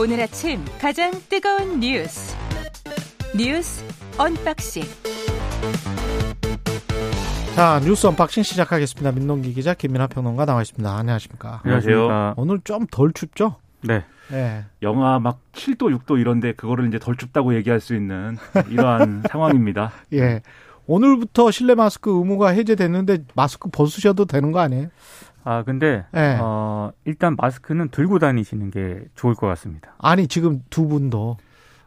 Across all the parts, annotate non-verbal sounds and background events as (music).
오늘 아침 가장 뜨거운 뉴스 뉴스 unboxing 자 뉴스 unboxing 시작하겠습니다. 민동기 기자 김민하 평론가 나와 있습니다. 안녕하십니까? 안녕하세요. 오늘 좀 덜 춥죠? 네. 네. 영하 막 7도, 6도 이런데 그거를 이제 덜 춥다고 얘기할 수 있는 이러한 (laughs) 상황입니다. 예. 오늘부터 실내 마스크 의무가 해제됐는데 마스크 벗으셔도 되는 거 아니에요? 아, 근데, 네. 어, 일단 마스크는 들고 다니시는 게 좋을 것 같습니다. 아니 지금 두 분도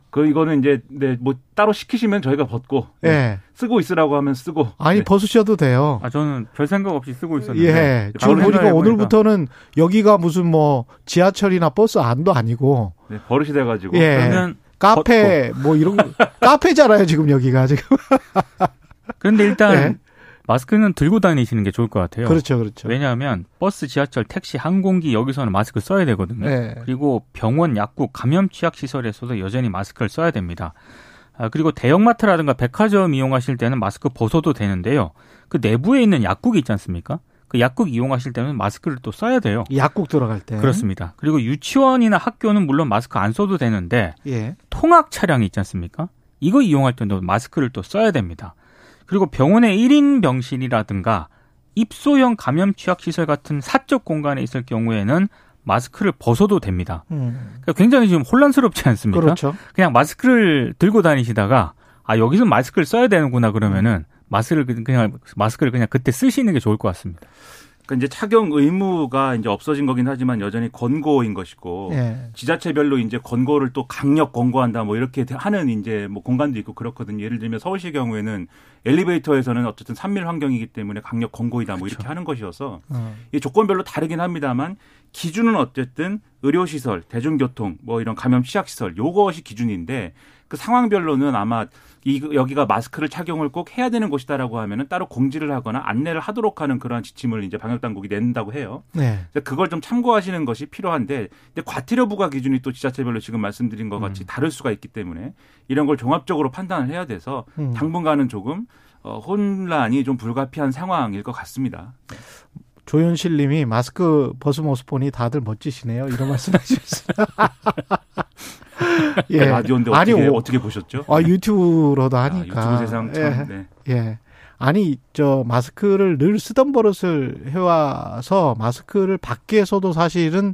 그 이거는 이제 네, 뭐 따로 시키시면 저희가 벗고 예. 네, 쓰고 있으라고 하면 쓰고 아니 네. 벗으셔도 돼요. 아, 저는 별 생각 없이 쓰고 있었는데. 예. 지금 보니까 오늘부터는 여기가 무슨 뭐 지하철이나 버스 안도 아니고 네, 버릇이 돼가지고 예. 그러면, 카페 뭐 이런 거 (laughs) 카페잖아요 지금 여기가 지금. 그런데 일단, 네. 마스크는 들고 다니시는 게 좋을 것 같아요. 그렇죠, 그렇죠. 왜냐하면, 버스, 지하철, 택시, 항공기 여기서는 마스크 써야 되거든요. 네. 그리고 병원, 약국, 감염 취약 시설에서도 여전히 마스크를 써야 됩니다. 아, 그리고 대형마트라든가 백화점 이용하실 때는 마스크 벗어도 되는데요. 그 내부에 있는 약국이 있지 않습니까? 그 약국 이용하실 때는 마스크를 또 써야 돼요. 약국 들어갈 때. 그렇습니다. 그리고 유치원이나 학교는 물론 마스크 안 써도 되는데 예. 통학 차량이 있지 않습니까? 이거 이용할 때도 마스크를 또 써야 됩니다. 그리고 병원의 1인 병실이라든가 입소형 감염 취약 시설 같은 사적 공간에 있을 경우에는 마스크를 벗어도 됩니다. 음. 그러니까 굉장히 지금 혼란스럽지 않습니까? 그렇죠. 그냥 마스크를 들고 다니시다가 아 여기서 마스크를 써야 되는구나 그러면은 마스크를 그- 그냥 마스크를 그냥 그때 쓰시는 게 좋을 것 같습니다. 그러니까 이제 착용 의무가 이제 없어진 거긴 하지만 여전히 권고인 것이고 예. 지자체별로 이제 권고를 또 강력 권고한다 뭐 이렇게 하는 이제 뭐 공간도 있고 그렇거든요. 예를 들면 서울시 경우에는 엘리베이터에서는 어쨌든 산밀 환경이기 때문에 강력 권고이다 뭐 이렇게 하는 것이어서 어. 이 조건별로 다르긴 합니다만 기준은 어쨌든 의료시설, 대중교통, 뭐 이런 감염 취약시설 요것이 기준인데 그 상황별로는 아마 이 여기가 마스크를 착용을 꼭 해야 되는 곳이다라고 하면은 따로 공지를 하거나 안내를 하도록 하는 그러한 지침을 이제 방역 당국이 낸다고 해요. 네. 그걸 좀 참고하시는 것이 필요한데 근데 과태료 부과 기준이 또 지자체별로 지금 말씀드린 것 같이 다를 수가 있기 때문에 이런 걸 종합적으로 판단을 해야 돼서 음. 당분간은 조금 어, 혼란이 좀 불가피한 상황일 것 같습니다. 조현실 님이 마스크 벗은 모습 보니 다들 멋지시네요. 이런 말씀 하셨어요. (laughs) 예. 라디오인데 아니, 어떻게, 오- 어떻게 보셨죠? 아, 유튜브로도 아, 하니까. 유튜브 세상 참. 예. 네. 예. 아니, 저, 마스크를 늘 쓰던 버릇을 해와서 마스크를 밖에서도 사실은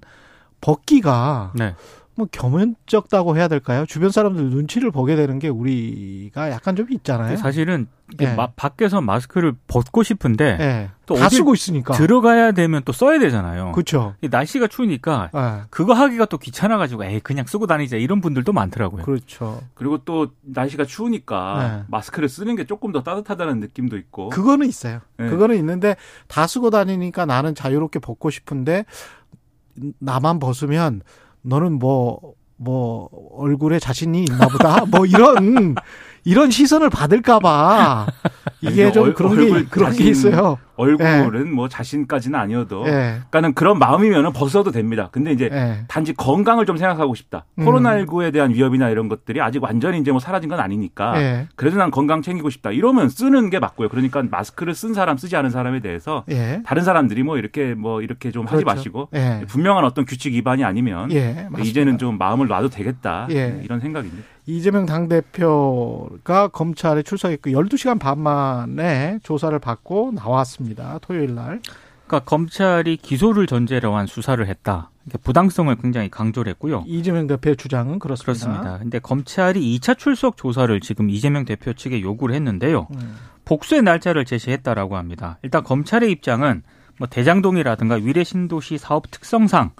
벗기가 네. 뭐 겸연쩍다고 해야 될까요? 주변 사람들 눈치를 보게 되는 게 우리가 약간 좀 있잖아요. 사실은 예. 마- 밖에서 마스크를 벗고 싶은데 예. 또다 어딜 쓰고 있으니까. 들어가야 되면 또 써야 되잖아요. 그렇죠. 이 날씨가 추우니까 예. 그거 하기가 또 귀찮아 가지고 에이 그냥 쓰고 다니자 이런 분들도 많더라고요. 그렇죠. 그리고 또 날씨가 추우니까 네. 마스크를 쓰는 게 조금 더 따뜻하다는 느낌도 있고. 그거는 있어요. 네. 그거는 있는데 다 쓰고 다니니까 나는 자유롭게 벗고 싶은데 나만 벗으면 너는 뭐, 뭐, 얼굴에 자신이 있나 보다. 뭐 이런, (laughs) 이런 시선을 받을까봐. (laughs) 이게 좀 얼- 그런 게, 얼굴 그런 게 자신- 있어요. 얼굴은 뭐 자신까지는 아니어도. 예. 그러니까는 그런 마음이면은 벗어도 됩니다. 근데 이제 예. 단지 건강을 좀 생각하고 싶다. 음. 코로나19에 대한 위협이나 이런 것들이 아직 완전히 이제 뭐 사라진 건 아니니까. 예. 그래도 난 건강 챙기고 싶다. 이러면 쓰는 게 맞고요. 그러니까 마스크를 쓴 사람, 쓰지 않은 사람에 대해서 예. 다른 사람들이 뭐 이렇게 뭐 이렇게 좀 하지 그렇죠. 마시고 예. 분명한 어떤 규칙 위반이 아니면 예. 이제는 좀 마음을 놔도 되겠다. 예. 이런 생각입니다. 이재명 당대표가 검찰에 출석했고 12시간 반 만에 조사를 받고 나왔습니다. 토요일 날. 그러니까 검찰이 기소를 전제로 한 수사를 했다. 그러니까 부당성을 굉장히 강조를 했고요. 이재명 대표의 주장은 그렇습니다. 그렇습니다. 근데 검찰이 2차 출석 조사를 지금 이재명 대표 측에 요구를 했는데요. 음. 복수의 날짜를 제시했다라고 합니다. 일단 검찰의 입장은 뭐 대장동이라든가 위례 신도시 사업 특성상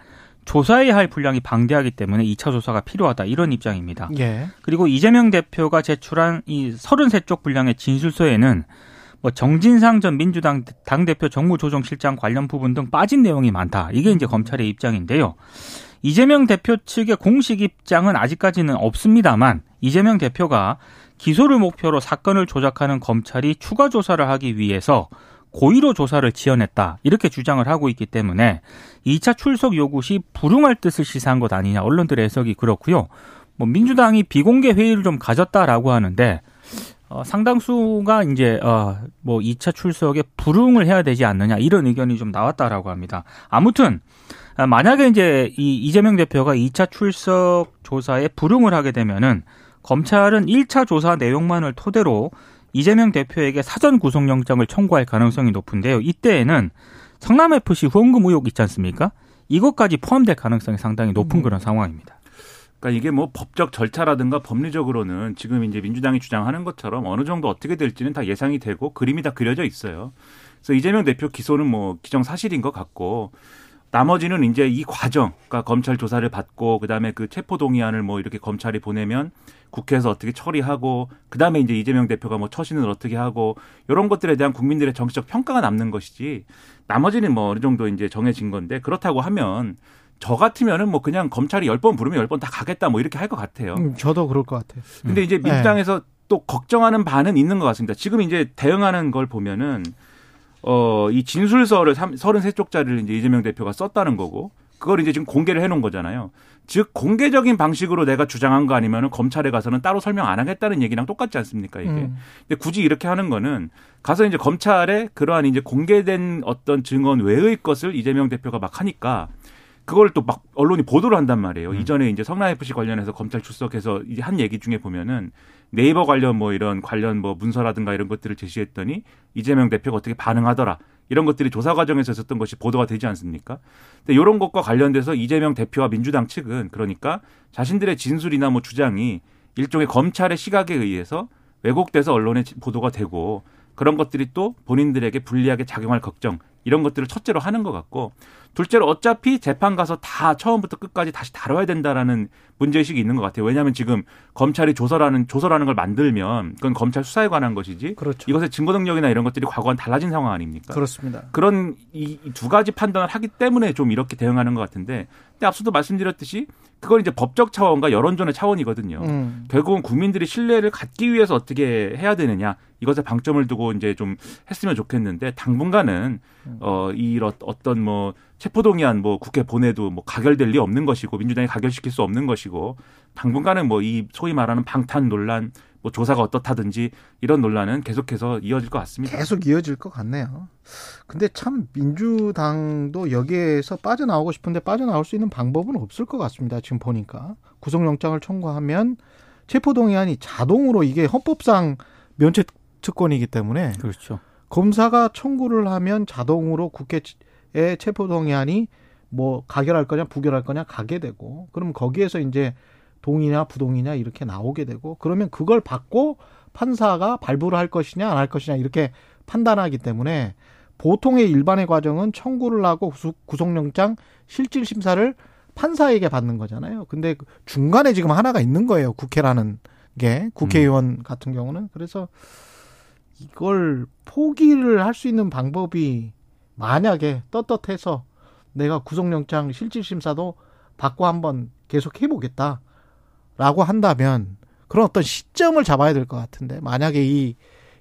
조사해야 할 분량이 방대하기 때문에 2차 조사가 필요하다 이런 입장입니다. 예. 그리고 이재명 대표가 제출한 이 33쪽 분량의 진술서에는 뭐 정진상 전 민주당 당 대표 정무조정실장 관련 부분 등 빠진 내용이 많다. 이게 이제 검찰의 입장인데요. 이재명 대표 측의 공식 입장은 아직까지는 없습니다만 이재명 대표가 기소를 목표로 사건을 조작하는 검찰이 추가 조사를 하기 위해서 고의로 조사를 지연했다. 이렇게 주장을 하고 있기 때문에 2차 출석 요구 시 불응할 뜻을 시사한 것 아니냐. 언론들의 해석이 그렇고요. 뭐 민주당이 비공개 회의를 좀 가졌다라고 하는데 어, 상당수가 이제 어, 뭐 2차 출석에 불응을 해야 되지 않느냐 이런 의견이 좀 나왔다라고 합니다. 아무튼 아, 만약에 이제 이 이재명 대표가 2차 출석 조사에 불응을 하게 되면은 검찰은 1차 조사 내용만을 토대로 이재명 대표에게 사전 구속영장을 청구할 가능성이 높은데요. 이때에는 성남 FC 후원금 의혹 있지 않습니까? 이것까지 포함될 가능성이 상당히 높은 그런 상황입니다. 그러니까 이게 뭐 법적 절차라든가 법리적으로는 지금 이제 민주당이 주장하는 것처럼 어느 정도 어떻게 될지는 다 예상이 되고 그림이 다 그려져 있어요. 그래서 이재명 대표 기소는 뭐 기정사실인 것 같고 나머지는 이제 이 과정, 그러니까 검찰 조사를 받고 그다음에 그 체포 동의안을 뭐 이렇게 검찰이 보내면 국회에서 어떻게 처리하고 그다음에 이제 이재명 대표가 뭐 처신을 어떻게 하고 이런 것들에 대한 국민들의 정치적 평가가 남는 것이지 나머지는 뭐 어느 정도 이제 정해진 건데 그렇다고 하면 저 같으면은 뭐 그냥 검찰이 열 번 부르면 열 번 다 가겠다 뭐 이렇게 할 것 같아요. 음, 저도 그럴 것 같아요. 근데 이제 네. 민주당에서 또 걱정하는 바는 있는 것 같습니다. 지금 이제 대응하는 걸 보면은 어, 이 진술서를 33쪽짜리를 이제 이재명 대표가 썼다는 거고 그걸 이제 지금 공개를 해 놓은 거잖아요. 즉 공개적인 방식으로 내가 주장한 거 아니면은 검찰에 가서는 따로 설명 안 하겠다는 얘기랑 똑같지 않습니까, 이게. 음. 근데 굳이 이렇게 하는 거는 가서 이제 검찰에 그러한 이제 공개된 어떤 증언 외의 것을 이재명 대표가 막 하니까 그걸 또 막 언론이 보도를 한단 말이에요. 이전에 이제 성남 FC 관련해서 검찰 출석해서 이제 한 얘기 중에 보면은 네이버 관련 뭐 이런 관련 뭐 문서라든가 이런 것들을 제시했더니 이재명 대표가 어떻게 반응하더라. 이런 것들이 조사 과정에서 있었던 것이 보도가 되지 않습니까? 근데 이런 것과 관련돼서 이재명 대표와 민주당 측은 그러니까 자신들의 진술이나 뭐 주장이 일종의 검찰의 시각에 의해서 왜곡돼서 언론에 보도가 되고 그런 것들이 또 본인들에게 불리하게 작용할 걱정 이런 것들을 첫째로 하는 것 같고 둘째로 어차피 재판 가서 다 처음부터 끝까지 다시 다뤄야 된다라는 문제의식이 있는 것 같아요. 왜냐하면 지금 검찰이 조서라는 조서라는 걸 만들면 그건 검찰 수사에 관한 것이지 그렇죠. 이것의 증거 능력이나 이런 것들이 과거와는 달라진 상황 아닙니까? 그렇습니다. 그런 이 두 가지 판단을 하기 때문에 좀 이렇게 대응하는 것 같은데 근데 앞서도 말씀드렸듯이 그건 이제 법적 차원과 여론전의 차원이거든요. 음. 결국은 국민들이 신뢰를 갖기 위해서 어떻게 해야 되느냐 이것에 방점을 두고 이제 좀 했으면 좋겠는데 당분간은 어 이런 어떤 뭐 체포동의안 뭐 국회 보내도 뭐 가결될 리 없는 것이고 민주당이 가결시킬 수 없는 것이고 당분간은 뭐 이 소위 말하는 방탄 논란 뭐 조사가 어떻다든지 이런 논란은 계속해서 이어질 것 같습니다. 계속 이어질 것 같네요. 근데 참 민주당도 여기에서 빠져나오고 싶은데 빠져나올 수 있는 방법은 없을 것 같습니다. 지금 보니까 구속영장을 청구하면 체포동의안이 자동으로 이게 헌법상 면책 특권이기 때문에 그렇죠. 검사가 청구를 하면 자동으로 국회에 체포동의안이 뭐 가결할 거냐 부결할 거냐 가게 되고 그럼 거기에서 이제 동의냐 부동의냐 이렇게 나오게 되고 그러면 그걸 받고 판사가 발부를 할 것이냐 안 할 것이냐 이렇게 판단하기 때문에 보통의 일반의 과정은 청구를 하고 구속- 구속영장 실질 심사를 판사에게 받는 거잖아요. 근데 그 중간에 지금 하나가 있는 거예요. 국회라는 게 국회의원 같은 경우는 그래서 이걸 포기를 할 수 있는 방법이 만약에 떳떳해서 내가 구속영장 실질심사도 받고 한번 계속 해보겠다라고 한다면 그런 어떤 시점을 잡아야 될 것 같은데 만약에 이,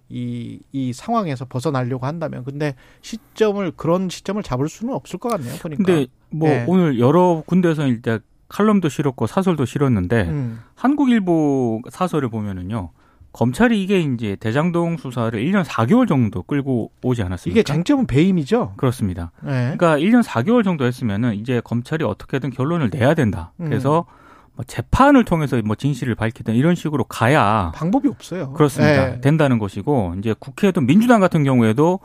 이, 이 상황에서 벗어나려고 한다면 근데 시점을 그런 시점을 잡을 수는 없을 것 같네요. 보니까. 근데 뭐 네. 오늘 여러 군데에서 일단 칼럼도 실었고 사설도 실었는데 음, 한국일보 사설을 보면은요. 검찰이 이게 이제 대장동 수사를 1년 4개월 정도 끌고 오지 않았습니까? 이게 쟁점은 배임이죠. 그렇습니다. 네. 그러니까 1년 4개월 정도 했으면은 이제 검찰이 어떻게든 결론을 내야 된다. 음. 그래서 뭐 재판을 통해서 뭐 진실을 밝히든 이런 식으로 가야 방법이 없어요. 그렇습니다. 네. 된다는 것이고 이제 국회에도 민주당 같은 경우에도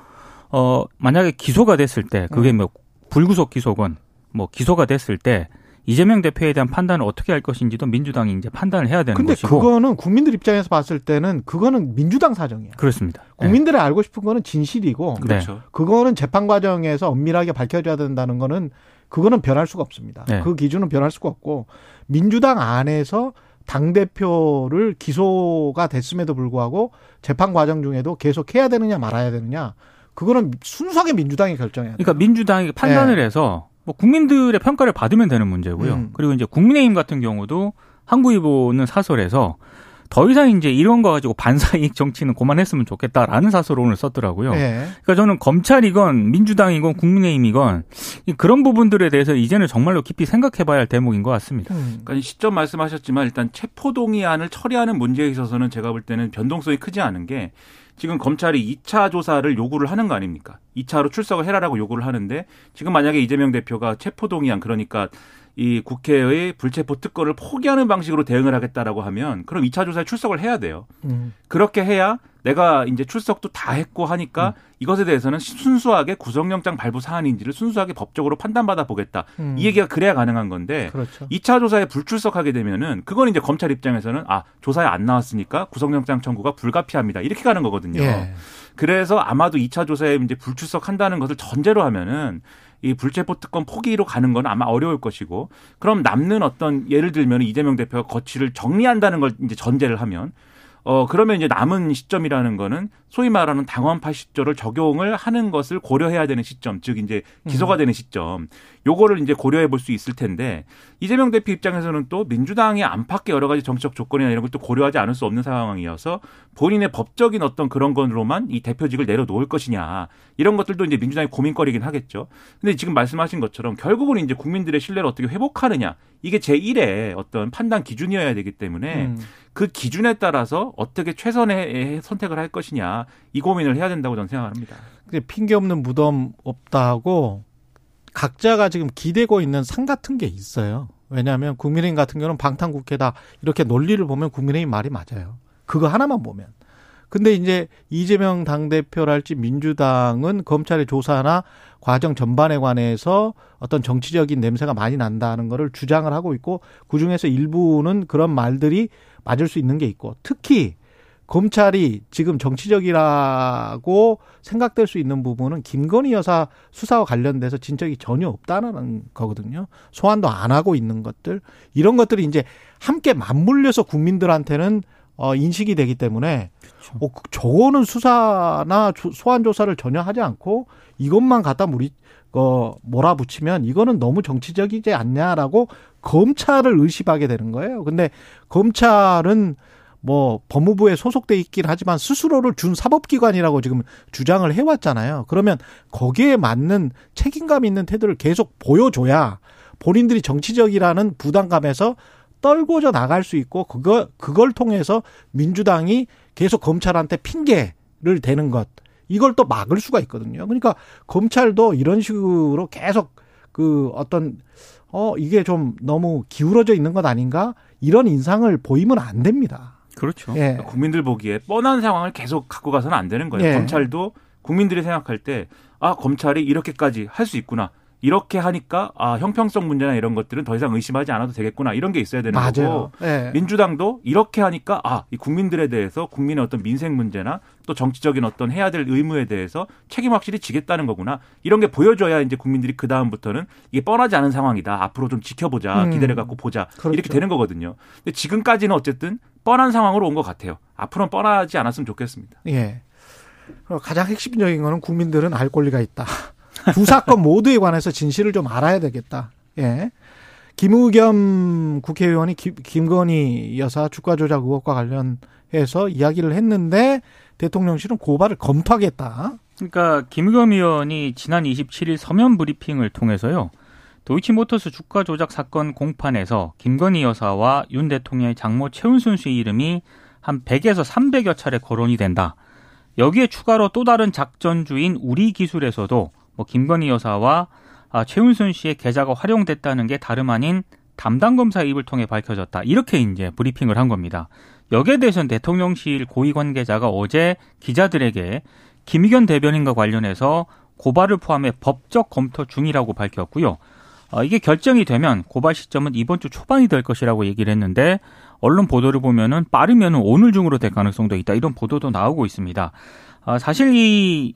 어 만약에 기소가 됐을 때 그게 음. 뭐 불구속 기소건 뭐 기소가 됐을 때 이재명 대표에 대한 판단을 어떻게 할 것인지도 민주당이 이제 판단을 해야 되는 근데 것이고 그거는 국민들 입장에서 봤을 때는 그거는 민주당 사정이에요. 그렇습니다. 네. 국민들이 알고 싶은 거는 진실이고 네. 그렇죠. 그거는 재판 과정에서 엄밀하게 밝혀져야 된다는 거는 그거는 변할 수가 없습니다. 네. 그 기준은 변할 수가 없고 민주당 안에서 당 대표를 기소가 됐음에도 불구하고 재판 과정 중에도 계속 해야 되느냐 말아야 되느냐 그거는 순수하게 민주당이 결정해야 돼요. 그러니까 민주당이 판단을 해서 뭐 국민들의 평가를 받으면 되는 문제고요. 음. 그리고 이제 국민의힘 같은 경우도 한국일보는 사설에서 더 이상 이제 이런 거 가지고 반사이익 (laughs) 정치는 그만했으면 좋겠다라는 사설론을 썼더라고요. 예. 그러니까 저는 검찰이건 민주당이건 국민의힘이건 그런 부분들에 대해서 이제는 정말로 깊이 생각해봐야 할 대목인 것 같습니다. 음. 그러니까 이 시점 말씀하셨지만 일단 체포동의안을 처리하는 문제에 있어서는 제가 볼 때는 변동성이 크지 않은 게 지금 검찰이 2차 조사를 요구를 하는 거 아닙니까? 2차로 출석을 해라라고 요구를 하는데 지금 만약에 이재명 대표가 체포동의안 그러니까 이 국회의 불체포 특권을 포기하는 방식으로 대응을 하겠다라고 하면 그럼 2차 조사에 출석을 해야 돼요. 음. 그렇게 해야 내가 이제 출석도 다 했고 하니까 음. 이것에 대해서는 순수하게 구속영장 발부 사안인지를 순수하게 법적으로 판단받아 보겠다. 음. 이 얘기가 그래야 가능한 건데 그렇죠. 2차 조사에 불출석하게 되면은 그건 이제 검찰 입장에서는 아 조사에 안 나왔으니까 구속영장 청구가 불가피합니다 이렇게 가는 거거든요. 예. 그래서 아마도 2차 조사에 이제 불출석한다는 것을 전제로 하면은 이 불체포 특권 포기로 가는 건 아마 어려울 것이고 그럼 남는 어떤 예를 들면 이재명 대표가 거취를 정리한다는 걸 이제 전제를 하면 어 그러면 이제 남은 시점이라는 거는 소위 말하는 당원 80조를 적용을 하는 것을 고려해야 되는 시점, 즉 이제 기소가 되는 시점. 요거를 이제 고려해 볼 수 있을 텐데 이재명 대표 입장에서는 또 민주당의 안팎의 여러 가지 정치적 조건이나 이런 걸 또 고려하지 않을 수 없는 상황이어서 본인의 법적인 어떤 그런 건으로만 이 대표직을 내려놓을 것이냐 이런 것들도 이제 민주당의 고민거리긴 하겠죠. 근데 지금 말씀하신 것처럼 결국은 이제 국민들의 신뢰를 어떻게 회복하느냐 이게 제1의 어떤 판단 기준이어야 되기 때문에 음. 그 기준에 따라서 어떻게 최선의 선택을 할 것이냐 이 고민을 해야 된다고 저는 생각합니다. 근데 핑계 없는 무덤 없다 하고 각자가 지금 기대고 있는 상 같은 게 있어요. 왜냐하면 국민의힘 같은 경우는 방탄국회다 이렇게 논리를 보면 국민의힘 말이 맞아요. 그거 하나만 보면. 근데 이제 이재명 당대표랄지 민주당은 검찰의 조사나 과정 전반에 관해서 어떤 정치적인 냄새가 많이 난다는 거를 주장을 하고 있고 그중에서 일부는 그런 말들이 맞을 수 있는 게 있고 특히 검찰이 지금 정치적이라고 생각될 수 있는 부분은 김건희 여사 수사와 관련돼서 진척이 전혀 없다는 거거든요. 소환도 안 하고 있는 것들 이런 것들이 이제 함께 맞물려서 국민들한테는 어 인식이 되기 때문에 어, 그- 저거는 수사나 조- 소환 조사를 전혀 하지 않고 이것만 갖다 무리 어 몰아붙이면 이거는 너무 정치적이지 않냐라고 검찰을 의심하게 되는 거예요. 근데 검찰은 뭐 법무부에 소속돼 있긴 하지만 스스로를 준 사법기관이라고 지금 주장을 해왔잖아요. 그러면 거기에 맞는 책임감 있는 태도를 계속 보여줘야 본인들이 정치적이라는 부담감에서 떨고져 나갈 수 있고 그거 그걸 통해서 민주당이 계속 검찰한테 핑계를 대는 것 이걸 또 막을 수가 있거든요. 그러니까 검찰도 이런 식으로 계속 그 어떤 어 이게 좀 너무 기울어져 있는 것 아닌가 이런 인상을 보이면 안 됩니다. 그렇죠. 예. 국민들 보기에 뻔한 상황을 계속 갖고 가서는 안 되는 거예요. 예. 검찰도 국민들이 생각할 때 아 검찰이 이렇게까지 할 수 있구나. 이렇게 하니까 아 형평성 문제나 이런 것들은 더 이상 의심하지 않아도 되겠구나 이런 게 있어야 되는 맞아요. 거고 예. 민주당도 이렇게 하니까 아, 이 국민들에 대해서 국민의 어떤 민생 문제나 또 정치적인 어떤 해야 될 의무에 대해서 책임 확실히 지겠다는 거구나. 이런 게 보여줘야 이제 국민들이 그 다음부터는 이게 뻔하지 않은 상황이다. 앞으로 좀 지켜보자. 음. 기대를 갖고 보자. 그렇죠. 이렇게 되는 거거든요. 근데 지금까지는 어쨌든 뻔한 상황으로 온 것 같아요. 앞으로는 뻔하지 않았으면 좋겠습니다. 예. 가장 핵심적인 거는 국민들은 알 권리가 있다. (laughs) 두 사건 모두에 관해서 진실을 좀 알아야 되겠다. 예. 김의겸 국회의원이 김, 김건희 여사 주가 조작 의혹과 관련해서 이야기를 했는데 대통령실은 고발을 검토하겠다. 그러니까 김의겸 의원이 지난 27일 서면 브리핑을 통해서요. 도이치모터스 주가 조작 사건 공판에서 김건희 여사와 윤 대통령의 장모 최은순 씨 이름이 한 100에서 300여 차례 거론이 된다. 여기에 추가로 또 다른 작전주인 우리 기술에서도 뭐 김건희 여사와 아, 최은순 씨의 계좌가 활용됐다는 게 다름 아닌 담당 검사 입을 통해 밝혀졌다. 이렇게 이제 브리핑을 한 겁니다. 여기에 대해서는 대통령실 고위 관계자가 어제 기자들에게 김의견 대변인과 관련해서 고발을 포함해 법적 검토 중이라고 밝혔고요. 어, 이게 결정이 되면 고발 시점은 이번 주 초반이 될 것이라고 얘기를 했는데 언론 보도를 보면은 빠르면 오늘 중으로 될 가능성도 있다 이런 보도도 나오고 있습니다. 아, 사실 이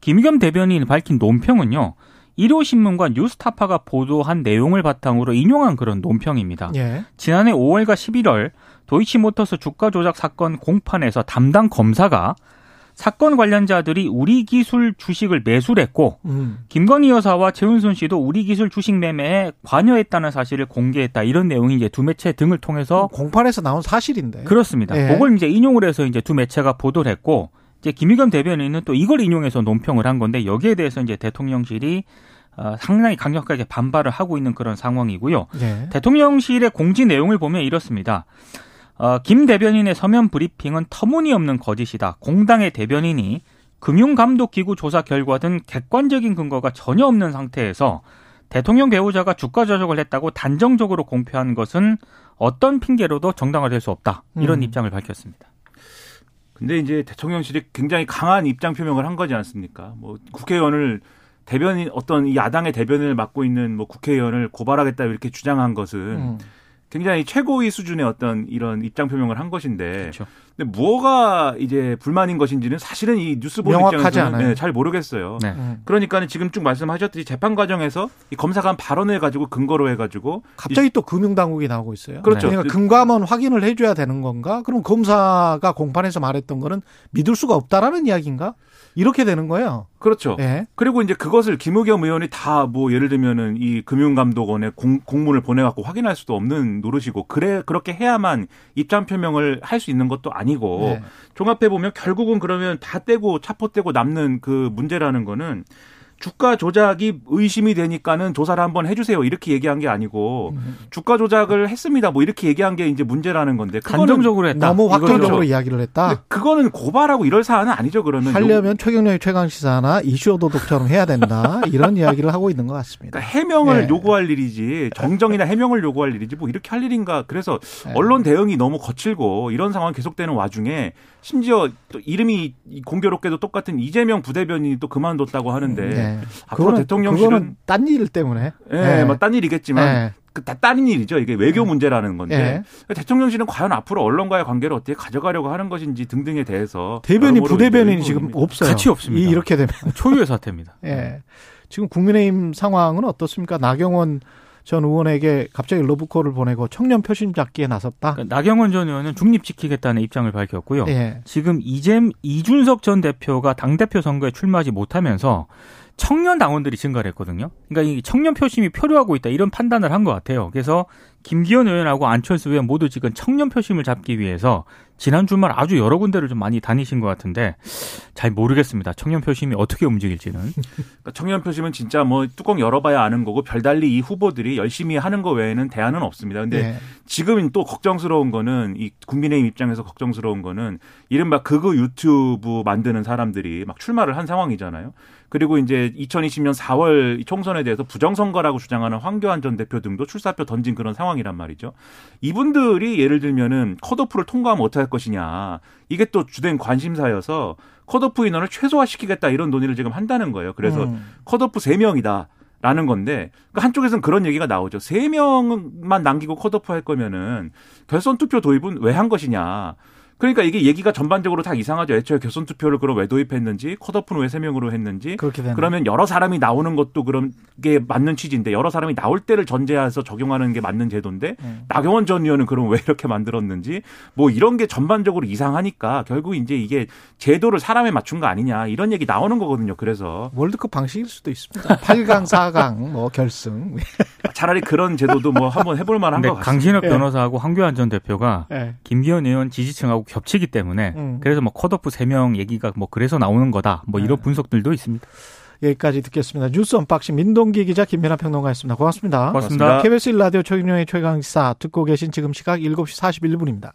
김의겸 대변인이 밝힌 논평은요. 일요신문과 뉴스타파가 보도한 내용을 바탕으로 인용한 그런 논평입니다. 예. 지난해 5월과 11월 도이치모터스 주가 조작 사건 공판에서 담당 검사가 사건 관련자들이 우리 기술 주식을 매수를 했고 음. 김건희 여사와 최은순 씨도 우리 기술 주식 매매에 관여했다는 사실을 공개했다. 이런 내용이 이제 두 매체 등을 통해서 공판에서 나온 사실인데. 그렇습니다. 예. 그걸 이제 인용을 해서 이제 두 매체가 보도를 했고 이제 김의겸 대변인은 또 이걸 인용해서 논평을 한 건데 여기에 대해서 이제 대통령실이 어, 상당히 강력하게 반발을 하고 있는 그런 상황이고요. 예. 대통령실의 공지 내용을 보면 이렇습니다. 어, 김 대변인의 서면 브리핑은 터무니없는 거짓이다. 공당의 대변인이 금융감독기구 조사 결과 등 객관적인 근거가 전혀 없는 상태에서 대통령 배우자가 주가 조작을 했다고 단정적으로 공표한 것은 어떤 핑계로도 정당화될 수 없다. 이런 음. 입장을 밝혔습니다. 근데 이제 대통령실이 굉장히 강한 입장 표명을 한 거지 않습니까? 뭐 국회의원을 대변인 어떤 이 야당의 대변인을 맡고 있는 뭐 국회의원을 고발하겠다 이렇게 주장한 것은 음. 굉장히 최고의 수준의 어떤 이런 입장 표명을 한 것인데 그렇죠. 근데 뭐가 이제 불만인 것인지는 사실은 이 뉴스 보는 입장에서는 않아요. 네, 잘 모르겠어요. 네. 음. 그러니까는 지금 쭉 말씀하셨듯이 재판 과정에서 이 검사가 한 발언을 가지고 근거로 해가지고 갑자기 또 금융당국이 나오고 있어요. 그렇죠. 그러니까 금감원 확인을 해줘야 되는 건가? 그럼 검사가 공판에서 말했던 거는 믿을 수가 없다라는 이야기인가? 이렇게 되는 거예요. 그렇죠. 예. 그리고 이제 그것을 김의겸 의원이 다 뭐 예를 들면은 이 금융감독원에 공, 공문을 보내갖고 확인할 수도 없는 노릇이고 그래 그렇게 해야만 입장 표명을 할 수 있는 것도 아니고 네. 종합해 보면 결국은 그러면 다 떼고 차포 떼고 남는 그 문제라는 거는 주가 조작이 의심이 되니까는 조사를 한번 해주세요 이렇게 얘기한 게 아니고 음. 주가 조작을 했습니다 뭐 이렇게 얘기한 게 이제 문제라는 건데 그거는 단정적으로 했다. 너무 확정적으로 이거죠. 이야기를 했다. 근데 그거는 고발하고 이럴 사안은 아니죠 그러면 하려면 최경련의 최강 시사나 이슈 도독처럼 해야 된다. (laughs) 이런 이야기를 하고 있는 것 같습니다. 그러니까 해명을 예. 요구할 일이지 정정이나 해명을 요구할 일이지 뭐 이렇게 할 일인가 그래서 예. 언론 대응이 너무 거칠고 이런 상황이 계속되는 와중에 심지어 또 이름이 공교롭게도 똑같은 이재명 부대변인이 또 그만뒀다고 하는데 네. 앞으로 그거는- 대통령실은 그거는 딴 일 때문에. 예, 뭐딴 일이겠지만 예. 그다 다른 일이죠. 이게 외교 문제라는 건데 예. 그러니까 대통령실은 과연 앞으로 언론과의 관계를 어떻게 가져가려고 하는 것인지 등등에 대해서 대변인 이제 지금. 없어요. 같이 없습니다. 이- 이렇게 되면. (laughs) 초유의 사태입니다. 예. 지금 국민의힘 상황은 어떻습니까? 나경원 전 의원에게 갑자기 러브콜을 보내고 청년 표심 잡기에 나섰다. 그러니까 나경원 전 의원은 중립 지키겠다는 입장을 밝혔고요. 예. 지금 이잼 이준석 전 대표가 당 대표 선거에 출마하지 못하면서 청년 당원들이 증가를 했거든요. 그러니까 이 청년 표심이 표류하고 있다 이런 판단을 한 것 같아요. 그래서 김기현 의원하고 안철수 의원 모두 지금 청년 표심을 잡기 위해서 지난 주말 아주 여러 군데를 좀 많이 다니신 것 같은데 잘 모르겠습니다. 청년 표심이 어떻게 움직일지는. 그러니까 청년 표심은 진짜 뭐 뚜껑 열어봐야 아는 거고 별달리 이 후보들이 열심히 하는 거 외에는 대안은 없습니다. 근데 예. 지금 또 걱정스러운 거는 이 국민의힘 입장에서 걱정스러운 거는 이른바 극우 유튜브 만드는 사람들이 막 출마를 한 상황이잖아요. 그리고 이제 2020년 4월 총선에 대해서 부정선거라고 주장하는 황교안 전 대표 등도 출사표 던진 그런 상황 이란 말이죠. 이분들이 예를 들면은 컷오프를 통과하면 어떻게 할 것이냐. 이게 또 주된 관심사여서 컷오프 인원을 최소화시키겠다 이런 논의를 지금 한다는 거예요. 그래서 음. 컷오프 3명이다. 라는 건데 그 한쪽에서는 그런 얘기가 나오죠. 세 명만 남기고 컷오프 할 거면은 결선 투표 도입은 왜 한 것이냐. 그러니까 이게 얘기가 전반적으로 다 이상하죠. 애초에 결선 투표를 그럼 왜 도입했는지, 컷오프는 왜 세 명으로 했는지. 그렇게 되는. 그러면 여러 사람이 나오는 것도 그런 게 맞는 취지인데 여러 사람이 나올 때를 전제해서 적용하는 게 맞는 제도인데 음. 나경원 전 의원은 그럼 왜 이렇게 만들었는지 뭐 이런 게 전반적으로 이상하니까 결국 이제 이게 제도를 사람에 맞춘 거 아니냐 이런 얘기 나오는 거거든요. 그래서 월드컵 방식일 수도 있습니다. (laughs) 8강, 4강, 뭐 결승. 차라리 그런 제도도 뭐 한번 해볼 만한 것 같습니다. 강신업 예. 변호사하고 황교안 전 대표가 예. 김기현 의원 지지층하고 겹치기 때문에 음. 그래서 뭐 컷오프 3명 얘기가 뭐 그래서 나오는 거다. 뭐 이런 네. 분석들도 있습니다. 여기까지 듣겠습니다. 뉴스 unboxing 민동기 기자 김민하 평론가였습니다. 고맙습니다. 고맙습니다. KBS 1라디오 최경영의 최강시사 듣고 계신 지금 시각 7시 41분입니다.